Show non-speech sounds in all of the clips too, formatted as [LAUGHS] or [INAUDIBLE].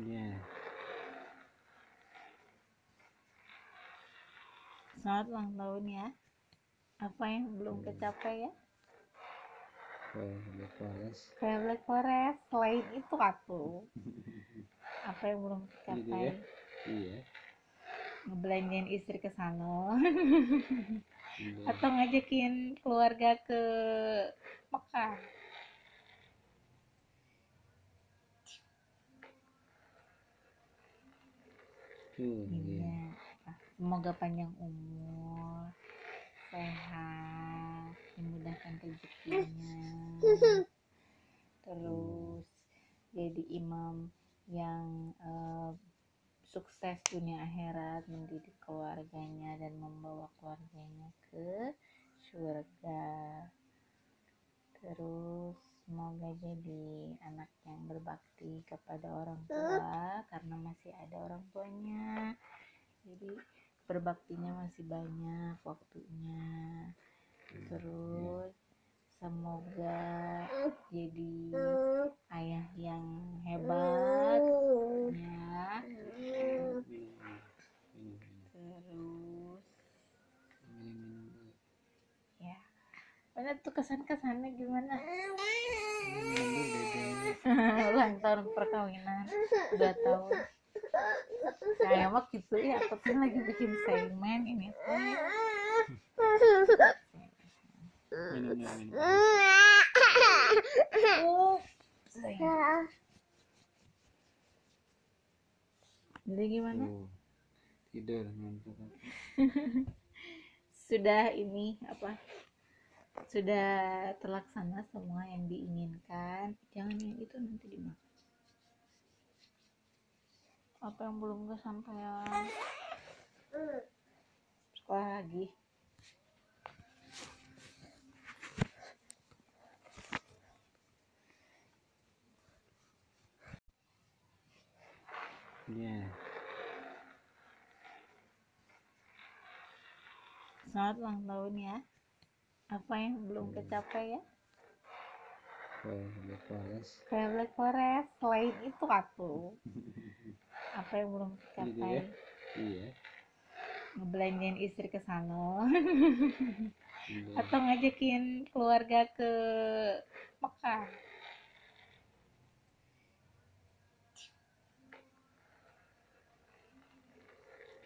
Iya. Selamat ulang tahun ya. Apa yang belum kecapai ya? Black Forest. Kayak Black Forest. Selain itu aku. [LAUGHS] Apa yang belum Gitu kecapai? ya? Iya. Ngebelanjain istri ke sana. Iya. [LAUGHS] Atau ngajakin keluarga ke Mekah. Iya. Iya. Semoga panjang umur, sehat, dimudahkan rezekinya. Terus jadi imam yang eh, sukses dunia akhirat, mendidik keluarganya dan membawa keluarganya ke surga. Terus semoga jadi anak yang berbakti kepada orang tua karena masih ada orang tuanya. Jadi berbaktinya masih banyak waktunya. Terus semoga jadi ayah yang hebat ya. Terus ya. Mana tuh kesan-kesannya gimana? Ulang tahun perkawinan dua tahun saya mah gitu ya aku kan lagi bikin segmen ini teh. Minum, minum, minum. Ups, sayang. jadi gimana Tuh. Tidur aku. [LAUGHS] sudah ini apa sudah terlaksana semua yang diinginkan. Jangan yang itu nanti dimakan. Apa yang belum kesampaian? Sekolah lagi. Iya. selamat ulang tahun ya apa yang belum kecapai ya Kayak Black Forest. kayak Black Forest selain itu aku apa yang belum Gitu kecapai ya? Iya. ngebelanjain istri ke sana Iya. atau ngajakin keluarga ke Mekah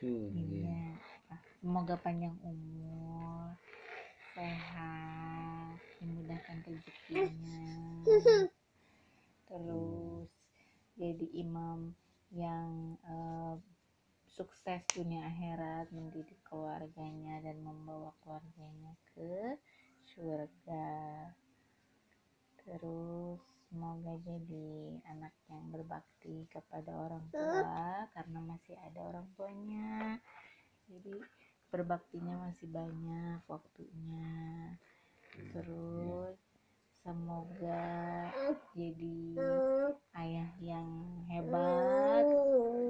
iya. iya semoga panjang umur sehat dimudahkan rezekinya. Terus jadi imam yang eh, sukses dunia akhirat mendidik keluarganya dan membawa keluarganya ke surga. Terus semoga jadi anak yang berbakti kepada orang tua karena masih ada orang tuanya. Jadi berbaktinya masih banyak waktunya. Terus semoga jadi ayah yang hebat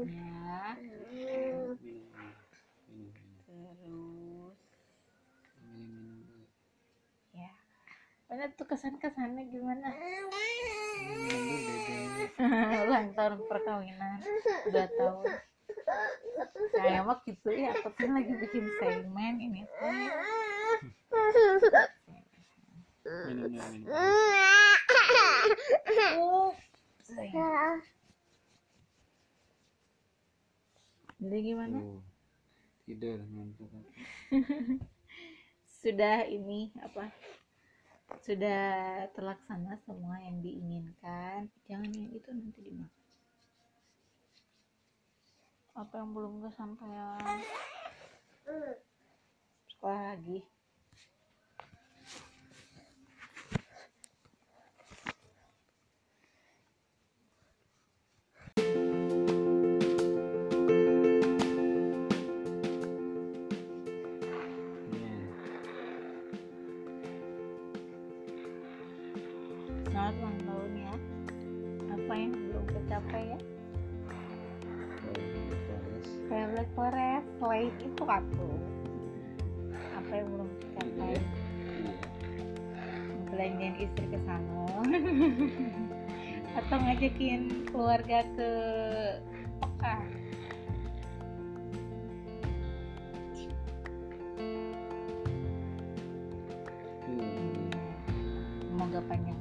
ya. Terus ya mana tuh kesan-kesannya gimana? Minum dulu, Dede. [LAUGHS] ulang tahun perkawinan dua tahun saya mah gitu ya aku kan lagi bikin segmen ini teh. Minum, minum, minum. Ups, sayang. jadi gimana. Tidur ngantuk [LAUGHS] sudah ini apa sudah terlaksana semua yang diinginkan jangan yang itu nanti dimakan apa yang belum kesampaian? Sekolah lagi. Selamat ulang tahun ya. Apa yang belum kecapai ya. Kayak Black Forest selain itu aku apa yang belum ya? Iya. belanjain istri ke sana atau ngajakin keluarga ke Mekah Hmm. semoga panjang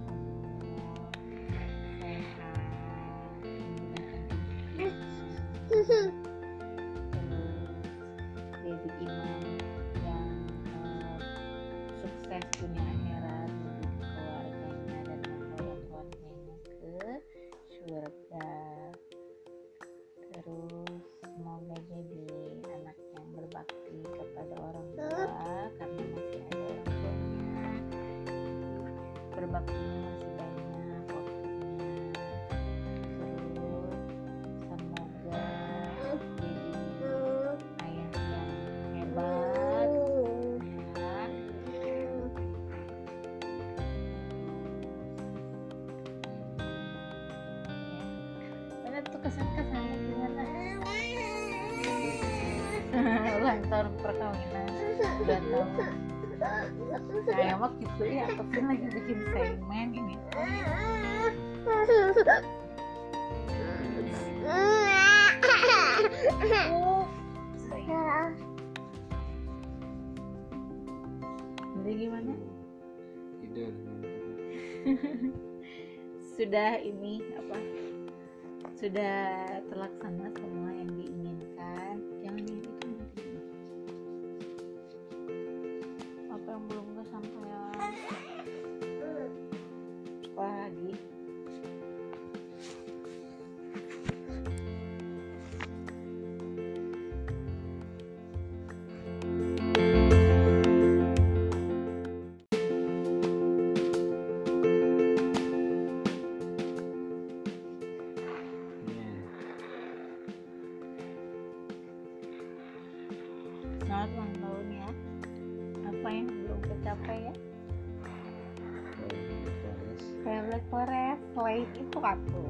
tahun perkawinan. Udah tahun saya mah gitu ya kan lagi bikin segmen ini. Jadi gimana? Tidur [LAUGHS] sudah ini apa? Sudah terlaksana semua yang diinginkan selamat ulang tahun ya. Apa yang belum tercapai ya? Kayak Black Forest selain itu aku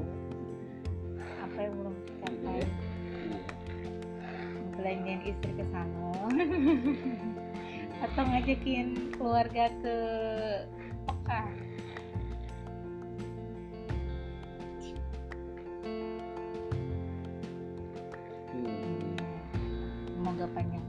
apa yang belum tercapai? Belanjain istri ke sana. [LAUGHS] Atau ngajakin keluarga ke Mekah? Hmm. semoga panjang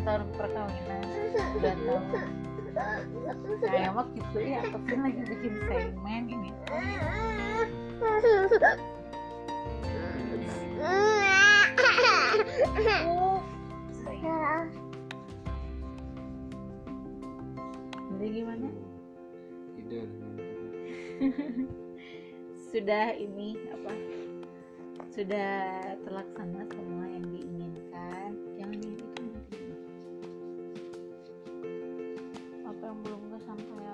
tahun perkawinan udah tahun saya gitu ya kan lagi bikin segmen ini. Jadi gimana? Tidur. [LAUGHS] Sudah ini apa? Sudah terlaksana semua Sampai.